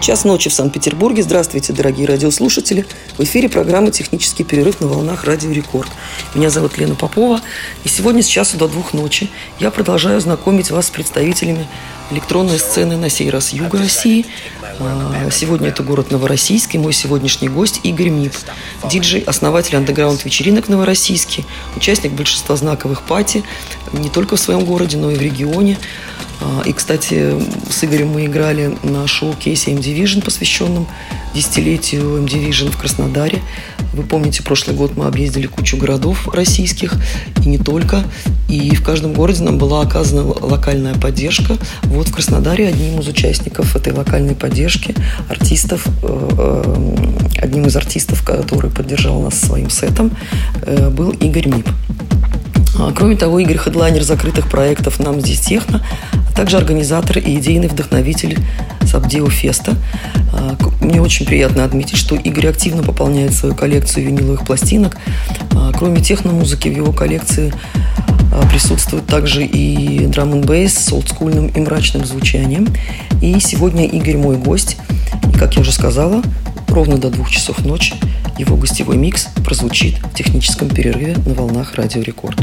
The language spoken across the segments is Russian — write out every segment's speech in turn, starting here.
Час ночи в Санкт-Петербурге. Здравствуйте, дорогие радиослушатели. В эфире программа «Технический перерыв» на волнах «Радио Рекорд». Меня зовут Лена Попова. И сегодня с часу до двух ночи я продолжаю знакомить вас с представителями электронной сцены на сей раз Юга России. А, сегодня это город Новороссийский. Мой сегодняшний гость Игорь Мип. Диджей, основатель андеграунд-вечеринок Новороссийский, участник большинства знаковых пати не только в своем городе, но и в регионе. А, и, кстати, с Игорем мы играли на шоу-кейсе M-Division, посвященном десятилетию M-Division в Краснодаре. Вы помните, прошлый год мы объездили кучу городов российских, и не только. И в каждом городе нам была оказана локальная поддержка. Вот в Краснодаре одним из участников этой локальной поддержки, артистов, э, э, одним из артистов, который поддержал нас своим сетом, э, был Игорь Мип. А, кроме того, Игорь Хедлайнер закрытых проектов «Нам здесь техно», а также организатор и идейный вдохновитель Сабдео Феста. А, мне очень приятно отметить, что Игорь активно пополняет свою коллекцию виниловых пластинок. А, кроме техномузыки в его коллекции присутствует также и драм н бейс с олдскульным и мрачным звучанием. И сегодня Игорь мой гость. И, как я уже сказала, ровно до двух часов ночи его гостевой микс прозвучит в техническом перерыве на волнах Радио Рекорд.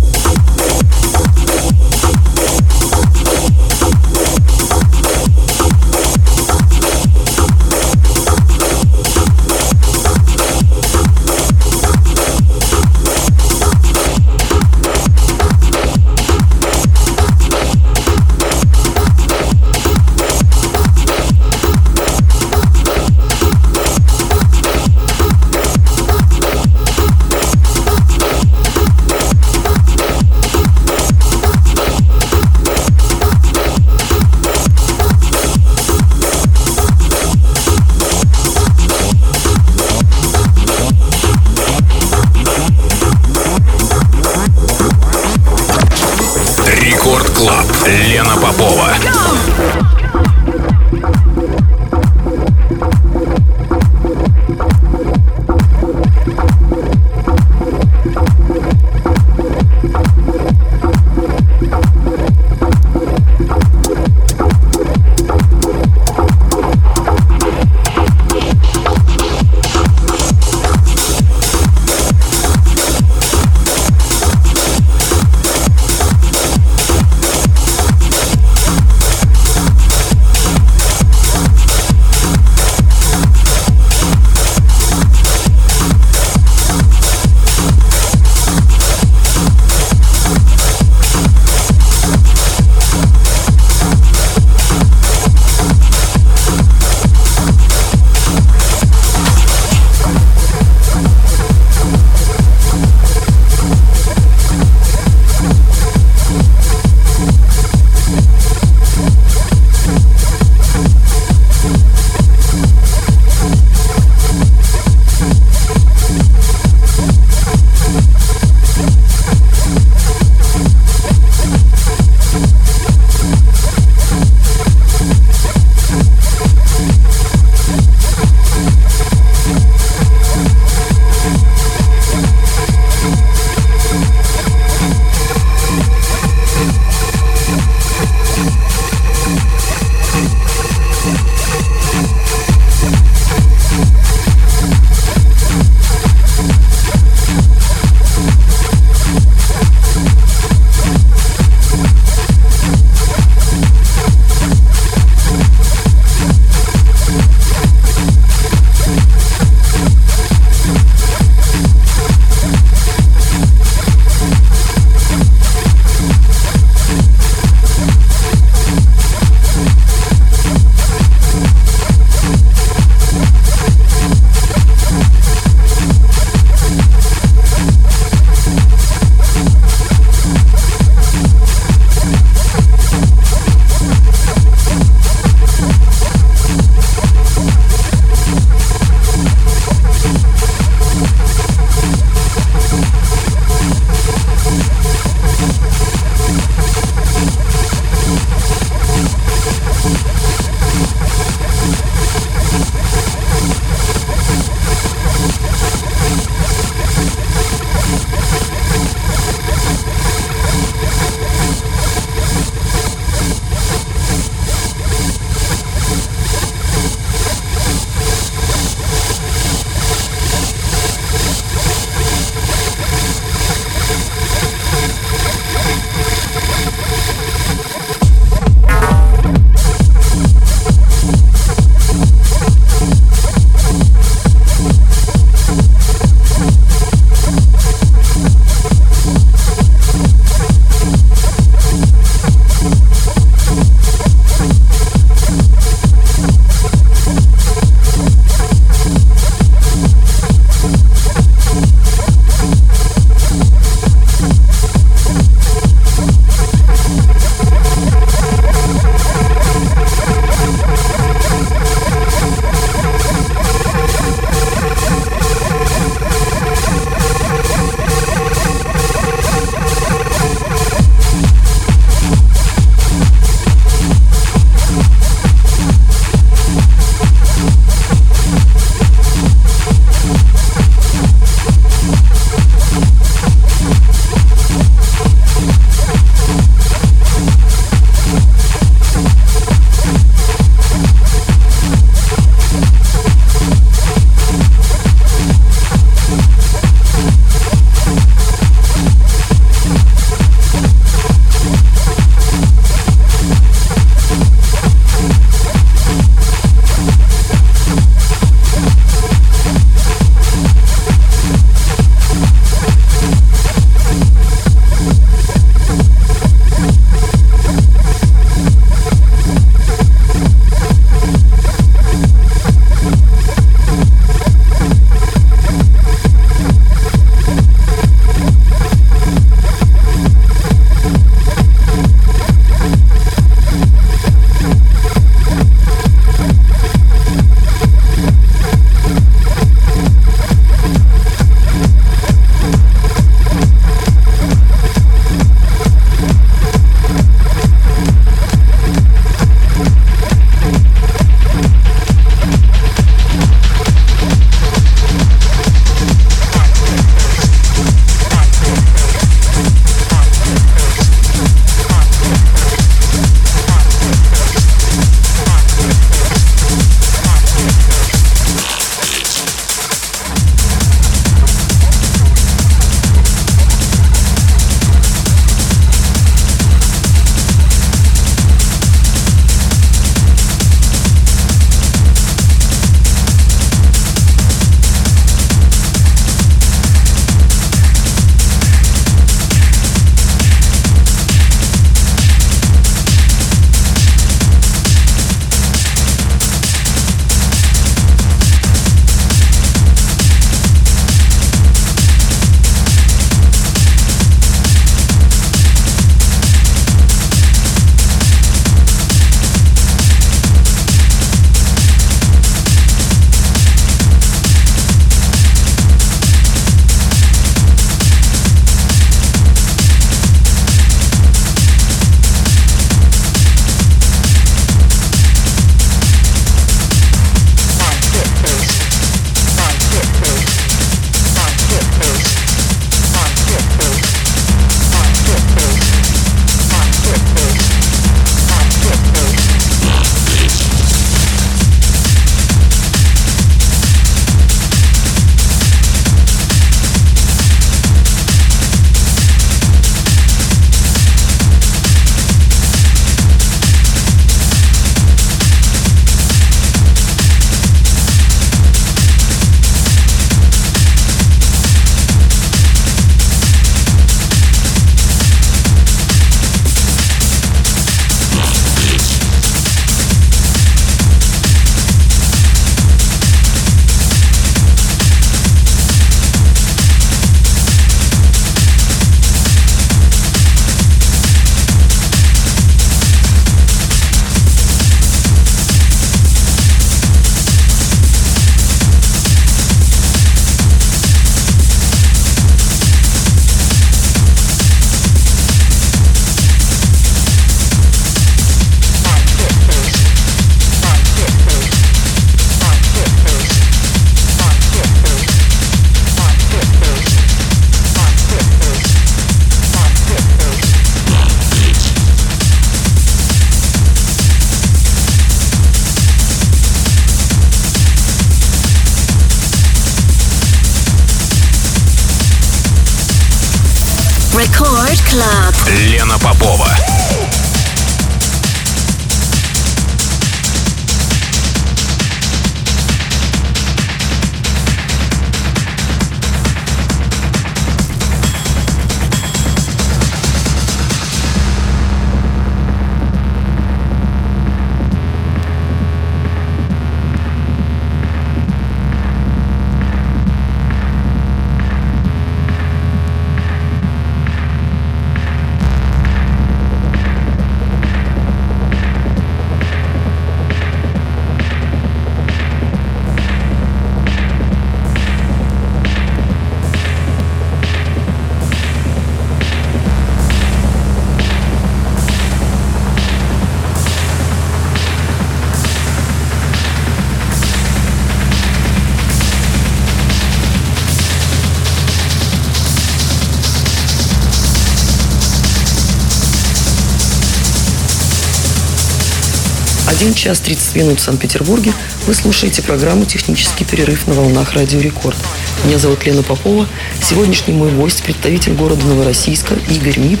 1 час 30 минут в Санкт-Петербурге вы слушаете программу «Технический перерыв на волнах Радио Рекорд». Меня зовут Лена Попова. Сегодняшний мой гость – представитель города Новороссийска Игорь Мип,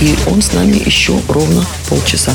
и он с нами еще ровно полчаса.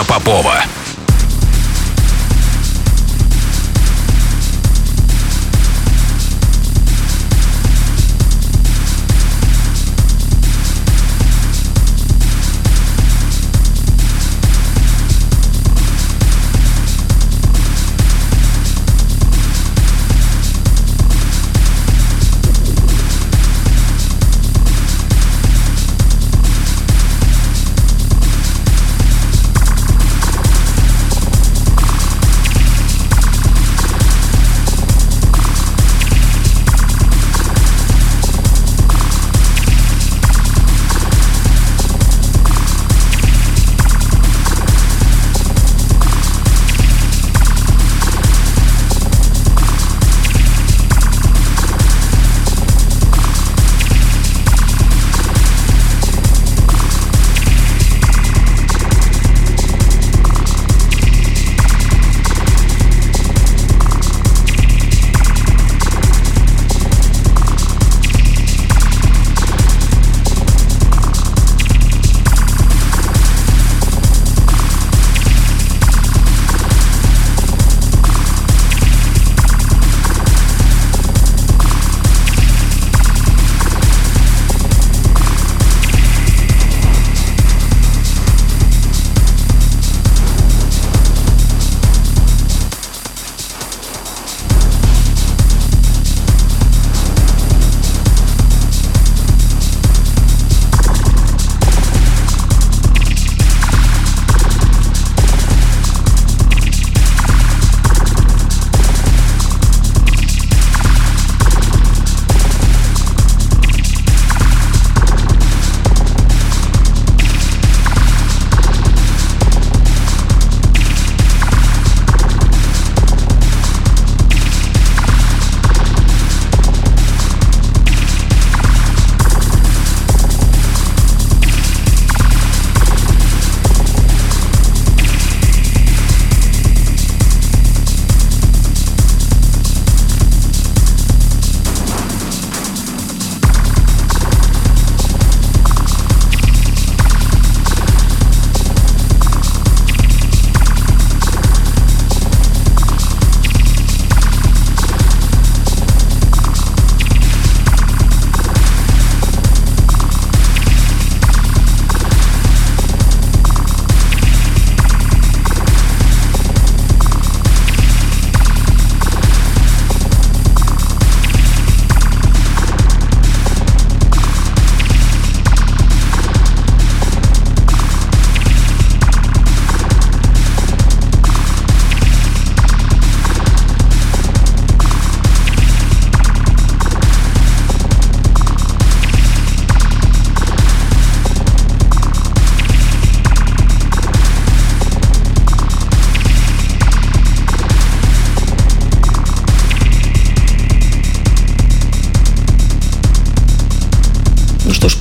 Лена Попова.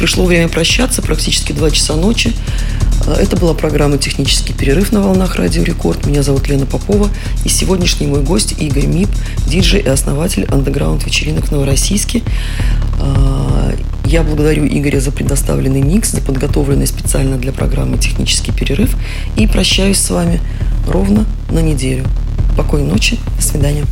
Пришло время прощаться, практически 2 часа ночи. А, это была программа «Технический перерыв» на волнах Радио Рекорд. Меня зовут Лена Попова. И сегодняшний мой гость Игорь Мип, диджей и основатель андеграунд вечеринок в Новороссийске. А, я благодарю Игоря за предоставленный микс, за подготовленный специально для программы «Технический перерыв». И прощаюсь с вами ровно на неделю. Спокойной ночи. До свидания.